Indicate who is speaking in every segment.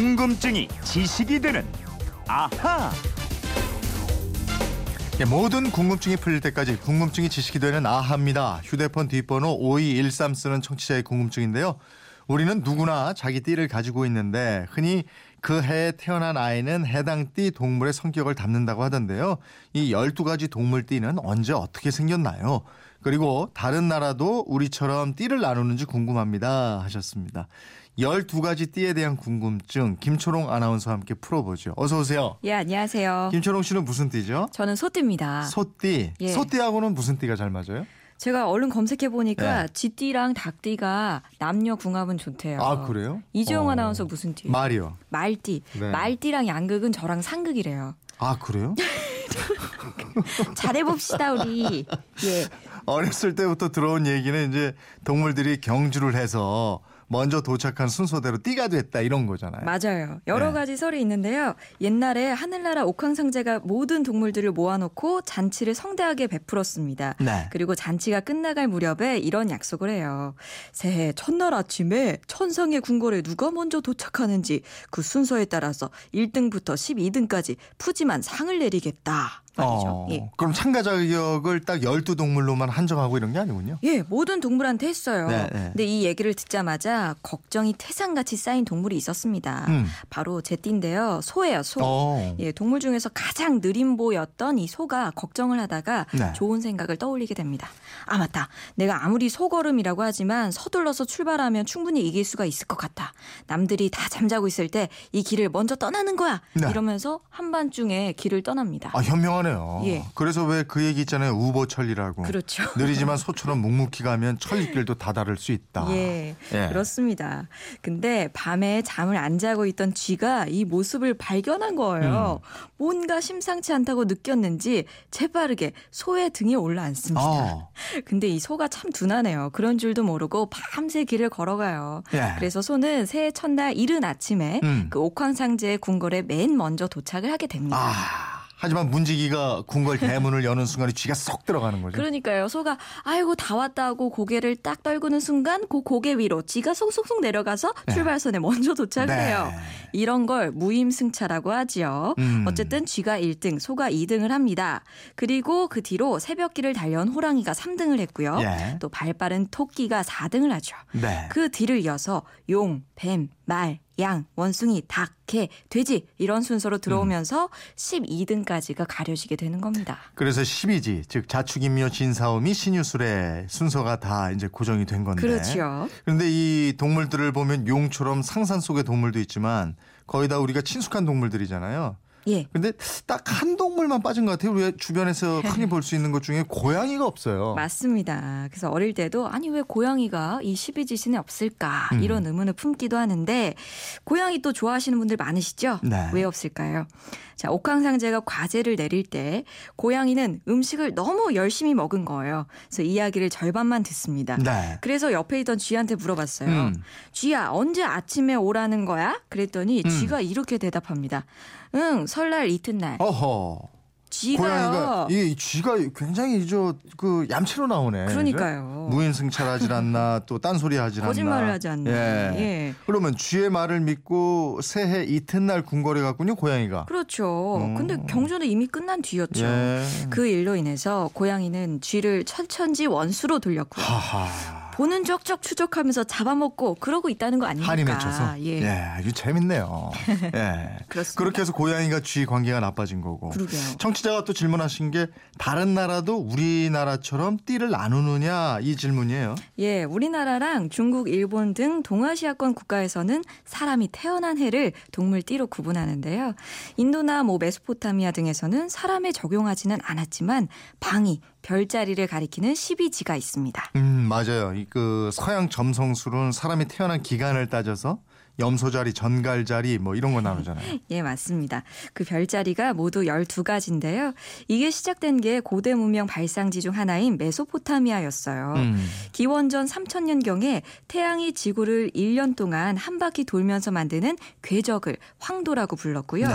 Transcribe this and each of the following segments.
Speaker 1: 궁금증이 지식이 되는 아하.
Speaker 2: 예, 모든 궁금증이 풀릴 때까지 궁금증이 지식이 되는 아하입니다. 휴대폰 뒷번호 5213 쓰는 청취자의 궁금증인데요. 우리는 누구나 자기 띠를 가지고 있는데 흔히 그 해에 태어난 아이는 해당 띠 동물의 성격을 담는다고 하던데요. 이 12가지 동물 띠는 언제 어떻게 생겼나요? 그리고 다른 나라도 우리처럼 띠를 나누는지 궁금합니다 하셨습니다. 12가지 띠에 대한 궁금증 김초롱 아나운서와 함께 풀어보죠. 어서 오세요.
Speaker 3: 예, 안녕하세요.
Speaker 2: 김초롱 씨는 무슨 띠죠?
Speaker 3: 저는 소띠입니다.
Speaker 2: 소띠.
Speaker 3: 예.
Speaker 2: 소띠하고는 무슨 띠가 잘 맞아요?
Speaker 3: 제가 얼른 검색해 보니까
Speaker 2: 네.
Speaker 3: 쥐띠랑 닭띠가 남녀 궁합은 좋대요.
Speaker 2: 아 그래요?
Speaker 3: 이주영
Speaker 2: 어.
Speaker 3: 아나운서 무슨 띠?
Speaker 2: 말이요.
Speaker 3: 말띠.
Speaker 2: 네.
Speaker 3: 말띠랑 양극은 저랑 상극이래요.
Speaker 2: 아 그래요?
Speaker 3: 잘해봅시다 우리. 예.
Speaker 2: 어렸을 때부터 들어온 얘기는 이제 동물들이 경주를 해서 먼저 도착한 순서대로 띠가 됐다 이런 거잖아요.
Speaker 3: 맞아요. 여러
Speaker 2: 네.
Speaker 3: 가지 설이 있는데요. 옛날에 하늘나라 옥황상제가 모든 동물들을 모아놓고 잔치를 성대하게 베풀었습니다.
Speaker 2: 네.
Speaker 3: 그리고 잔치가 끝나갈 무렵에 이런 약속을 해요. 새해 첫날 아침에 천상의 궁궐에 누가 먼저 도착하는지 그 순서에 따라서 1등부터 12등까지 푸짐한 상을 내리겠다. 말이죠.
Speaker 2: 어,
Speaker 3: 예.
Speaker 2: 그럼 참가 자격을 딱 12동물로만 한정하고 이런 게 아니군요.
Speaker 3: 예, 모든 동물한테 했어요.
Speaker 2: 네, 네.
Speaker 3: 근데 이 얘기를 듣자마자 걱정이 태산같이 쌓인 동물이 있었습니다.
Speaker 2: 음.
Speaker 3: 바로 제 띠인데요. 소예요, 소.
Speaker 2: 어.
Speaker 3: 예, 동물 중에서 가장 느림보였던 이 소가 걱정을 하다가
Speaker 2: 네.
Speaker 3: 좋은 생각을 떠올리게 됩니다. 아, 맞다. 내가 아무리 소걸음이라고 하지만 서둘러서 출발하면 충분히 이길 수가 있을 것 같다. 남들이 다 잠자고 있을 때 이 길을 먼저 떠나는 거야.
Speaker 2: 네.
Speaker 3: 이러면서 한밤중에 길을 떠납니다.
Speaker 2: 아 현명 하네요.
Speaker 3: 예.
Speaker 2: 그래서 왜 그 얘기 있잖아요. 우보철이라고.
Speaker 3: 그렇죠.
Speaker 2: 느리지만 소처럼 묵묵히 가면 천리길도 다다를 수 있다.
Speaker 3: 예,
Speaker 2: 예.
Speaker 3: 그렇습니다. 근데 밤에 잠을 안 자고 있던 쥐가 이 모습을 발견한 거예요.
Speaker 2: 음.
Speaker 3: 뭔가 심상치 않다고 느꼈는지 재빠르게 소의 등에 올라앉습니다.
Speaker 2: 어.
Speaker 3: 근데 이 소가 참 둔하네요. 그런 줄도 모르고 밤새 길을 걸어가요.
Speaker 2: 예.
Speaker 3: 그래서 소는 새해 첫날 이른 아침에
Speaker 2: 음.
Speaker 3: 그 옥황상제의 궁궐에 맨 먼저 도착을 하게 됩니다.
Speaker 2: 아. 하지만 문지기가 궁궐 대문을 여는 순간에 쥐가 쏙 들어가는 거죠.
Speaker 3: 그러니까요. 소가 아이고 다 왔다 하고 고개를 딱 떨구는 순간 그 고개 위로 쥐가 속속속 내려가서
Speaker 2: 네.
Speaker 3: 출발선에 먼저 도착을
Speaker 2: 네.
Speaker 3: 해요. 이런 걸 무임승차라고 하지요.
Speaker 2: 음.
Speaker 3: 어쨌든 쥐가 1등, 소가 2등을 합니다. 그리고 그 뒤로 새벽길을 달려온 호랑이가 3등을 했고요.
Speaker 2: 예.
Speaker 3: 또 발빠른 토끼가 4등을 하죠.
Speaker 2: 네.
Speaker 3: 그 뒤를 이어서 용, 뱀, 말, 양, 원숭이, 닭, 개, 돼지 이런 순서로 들어오면서
Speaker 2: 음.
Speaker 3: 12등까지가 가려지게 되는 겁니다.
Speaker 2: 그래서 12지, 즉 자축인묘 진사오미 신유술의 순서가 다 이제 고정이 된 건데.
Speaker 3: 그렇죠.
Speaker 2: 그런데 이 동물들을 보면 용처럼 상산 속의 동물도 있지만 거의 다 우리가 친숙한 동물들이잖아요.
Speaker 3: 예.
Speaker 2: 근데 딱 한 동물만 빠진 것 같아요. 우리 주변에서 흔히 볼 수 있는 것 중에 고양이가 없어요.
Speaker 3: 맞습니다. 그래서 어릴 때도 아니 왜 고양이가 이 12지신에 없을까
Speaker 2: 음.
Speaker 3: 이런 의문을 품기도 하는데 고양이 또 좋아하시는 분들 많으시죠?
Speaker 2: 네.
Speaker 3: 왜 없을까요? 자, 옥황상제가 과제를 내릴 때 고양이는 음식을 너무 열심히 먹은 거예요. 그래서 이야기를 절반만 듣습니다.
Speaker 2: 네.
Speaker 3: 그래서 옆에 있던 쥐한테 물어봤어요.
Speaker 2: 음.
Speaker 3: 쥐야, 언제 아침에 오라는 거야? 그랬더니
Speaker 2: 음.
Speaker 3: 쥐가 이렇게 대답합니다. 응, 설날 이튿날.
Speaker 2: 어허.
Speaker 3: 쥐가요.
Speaker 2: 고양이가 이 쥐가 굉장히 저그 얌체로 나오네.
Speaker 3: 그러니까요.
Speaker 2: 그죠? 무인승차하질 않나 또 딴소리 하질 않나.
Speaker 3: 거짓말을 하지 않나.
Speaker 2: 예.
Speaker 3: 예.
Speaker 2: 그러면 쥐의 말을 믿고 새해 이튿날 궁궐에 갔군요, 고양이가.
Speaker 3: 그렇죠.
Speaker 2: 음.
Speaker 3: 근데 경주는 이미 끝난 뒤였죠.
Speaker 2: 예.
Speaker 3: 그 일로 인해서 고양이는 쥐를 철천지 원수로 돌렸고요.
Speaker 2: 하하.
Speaker 3: 보는 족족 추적하면서 잡아먹고 그러고 있다는 거 아닙니까?
Speaker 2: 한이 맺혀서.
Speaker 3: 예.
Speaker 2: 예, 아주 재밌네요. 예.
Speaker 3: 그렇습니다.
Speaker 2: 그렇게 해서 고양이가 쥐 관계가 나빠진 거고.
Speaker 3: 그러게요.
Speaker 2: 청취자가 또 질문하신 게 다른 나라도 우리나라처럼 띠를 나누느냐 이 질문이에요.
Speaker 3: 예, 우리나라랑 중국, 일본 등 동아시아권 국가에서는 사람이 태어난 해를 동물 띠로 구분하는데요. 인도나 뭐 메소포타미아 등에서는 사람에 적용하지는 않았지만 방이 별자리를 가리키는 12지가 있습니다.
Speaker 2: 음 맞아요. 이 그 서양 점성술은 사람이 태어난 기간을 따져서 염소자리, 전갈자리 뭐 이런 거 나누잖아요.
Speaker 3: 예, 맞습니다. 그 별자리가 모두 12가지인데요. 이게 시작된 게 고대 문명 발상지 중 하나인 메소포타미아였어요.
Speaker 2: 음.
Speaker 3: 기원전 3000년경에 태양이 지구를 1년 동안 한 바퀴 돌면서 만드는 궤적을 황도라고 불렀고요.
Speaker 2: 네.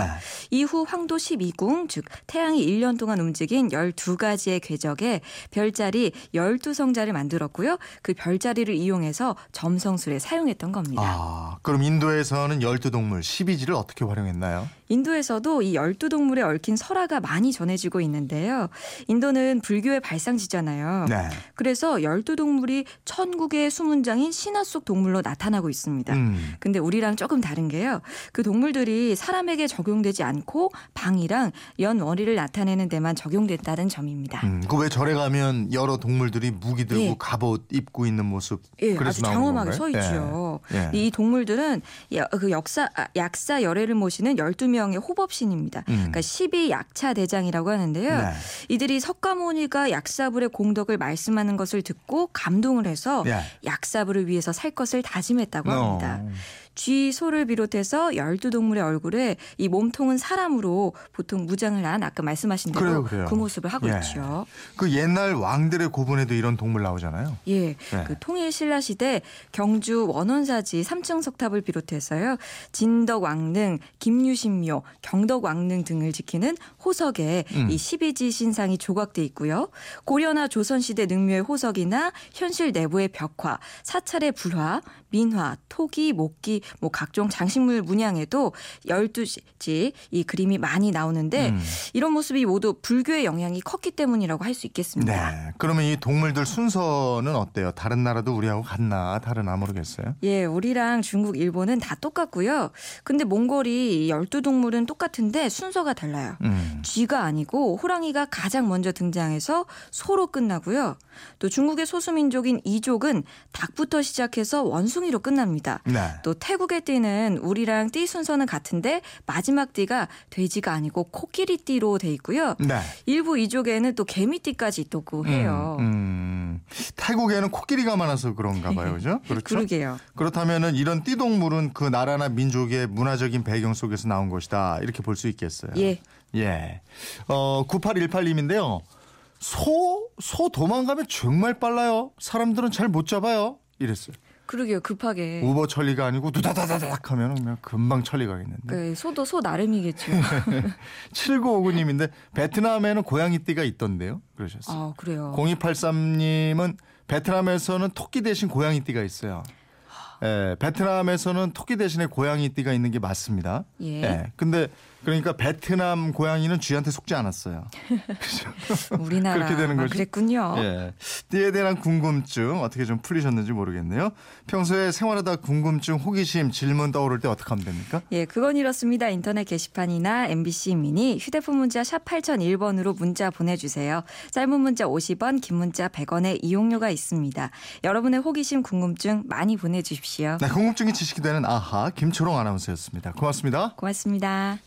Speaker 3: 이후 황도 12궁, 즉 태양이 1년 동안 움직인 12가지의 궤적에 별자리 12성자를 만들었고요. 그 별자리를 이용해서 점성술에 사용했던 겁니다.
Speaker 2: 아, 그럼 인 도에서는 열두 동물 12지를 어떻게 활용했나요?
Speaker 3: 인도에서도 이 열두 동물에 얽힌 설화가 많이 전해지고 있는데요. 인도는 불교의 발상지잖아요.
Speaker 2: 네.
Speaker 3: 그래서 열두 동물이 천국의 수문장인 신화 속 동물로 나타나고 있습니다.
Speaker 2: 음.
Speaker 3: 근데 우리랑 조금 다른 게요. 그 동물들이 사람에게 적용되지 않고 방이랑 연 월이를 나타내는 데만 적용된다는 점입니다.
Speaker 2: 음, 그왜 절에 가면 여러 동물들이 무기 들고
Speaker 3: 예.
Speaker 2: 갑옷 입고 있는 모습
Speaker 3: 예,
Speaker 2: 그래서
Speaker 3: 아주 장엄하게? 서 있죠.
Speaker 2: 예. 예.
Speaker 3: 이 동물들은 야- 그 역사 아, 약사 열애를 모시는 12명 의 호법신입니다.
Speaker 2: 음.
Speaker 3: 그러니까 12 약차 대장이라고 하는데요.
Speaker 2: 네.
Speaker 3: 이들이 석가모니가 약사불의 공덕을 말씀하는 것을 듣고 감동을 해서
Speaker 2: 예.
Speaker 3: 약사불을 위해서 살 것을 다짐했다고 합니다.
Speaker 2: 어.
Speaker 3: 쥐, 소를 비롯해서 12동물의 얼굴에 이 몸통은 사람으로 보통 무장을 한 아까 말씀하신 대로
Speaker 2: 그래요, 그래요.
Speaker 3: 그 모습을 하고
Speaker 2: 예.
Speaker 3: 있죠.
Speaker 2: 그 옛날 왕들의 고분에도 이런 동물 나오잖아요.
Speaker 3: 예,
Speaker 2: 네.
Speaker 3: 그 통일 신라 시대 경주 원원사지 삼층 석탑을 비롯해서요 진덕 왕릉, 김유신묘, 경덕 왕릉 등을 지키는 호석에
Speaker 2: 음.
Speaker 3: 이 12지 신상이 조각돼 있고요. 고려나 조선 시대 능묘의 호석이나 현실 내부의 벽화, 사찰의 불화, 민화, 토기, 목기, 뭐 각종 장식물 문양에도 12지 이 그림이 많이 나오는데
Speaker 2: 음.
Speaker 3: 이런 모습이 모두 불교의 영향이 컸기 때문이라고 할 수 있겠습니다.
Speaker 2: 네. 그러면 이 동물들 순서는 어때요? 다른 나라도 우리하고 같나 다르나 모르겠어요.
Speaker 3: 예, 우리랑 중국, 일본은 다 똑같고요. 근데 몽골이 12동물은 똑같은데 순서가 달라요.
Speaker 2: 음.
Speaker 3: 쥐가 아니고 호랑이가 가장 먼저 등장해서 소로 끝나고요. 또 중국의 소수민족인 이족은 닭부터 시작해서 원숭이로 끝납니다.
Speaker 2: 네.
Speaker 3: 또 태국 의 띠는 우리랑 띠 순서는 같은데 마지막 띠가 돼지가 아니고 코끼리 띠로 돼 있고요.
Speaker 2: 네.
Speaker 3: 일부 이족에는 또 개미 띠까지 있다고 해요.
Speaker 2: 음, 음. 태국에는 코끼리가 많아서 그런가 봐요. 그죠? 그렇죠.
Speaker 3: 그러게요.
Speaker 2: 그렇다면은 이런 띠동물은 그 나라나 민족의 문화적인 배경 속에서 나온 것이다. 이렇게 볼 수 있겠어요.
Speaker 3: 예.
Speaker 2: 예. 어, 9818님인데요. 소, 소 도망가면 정말 빨라요. 사람들은 잘 못 잡아요. 이랬어요.
Speaker 3: 그러게요. 급하게.
Speaker 2: 우버 천리가 아니고 두다다다닥 하면 그냥 금방 천리 가겠는데.
Speaker 3: 그 소도 소 나름이겠죠.
Speaker 2: 7959님인데 베트남에는 고양이 띠가 있던데요. 그러셨어요.
Speaker 3: 아 그래요.
Speaker 2: 0283님은 베트남에서는 토끼 대신 고양이 띠가 있어요. 예, 베트남에서는 토끼 대신에 고양이 띠가 있는 게 맞습니다.
Speaker 3: 예.
Speaker 2: 근데 그러니까 베트남 고양이는 쥐한테 속지 않았어요.
Speaker 3: 우리나라
Speaker 2: 그렇게 되는
Speaker 3: 아,
Speaker 2: 거죠?
Speaker 3: 그랬군요.
Speaker 2: 예. 띠에 대한 궁금증 어떻게 좀 풀리셨는지 모르겠네요. 평소에 생활하다 궁금증, 호기심, 질문 떠오를 때 어떻게 하면 됩니까?
Speaker 3: 예, 그건 이렇습니다. 인터넷 게시판이나 MBC 미니 휴대폰 문자 샵 8001번으로 문자 보내주세요. 짧은 문자 50원, 긴 문자 100원의 이용료가 있습니다. 여러분의 호기심, 궁금증 많이 보내주십시오.
Speaker 2: 네, 궁금증이 지식이 되는 아하 김초롱 아나운서였습니다. 고맙습니다.
Speaker 3: 고맙습니다.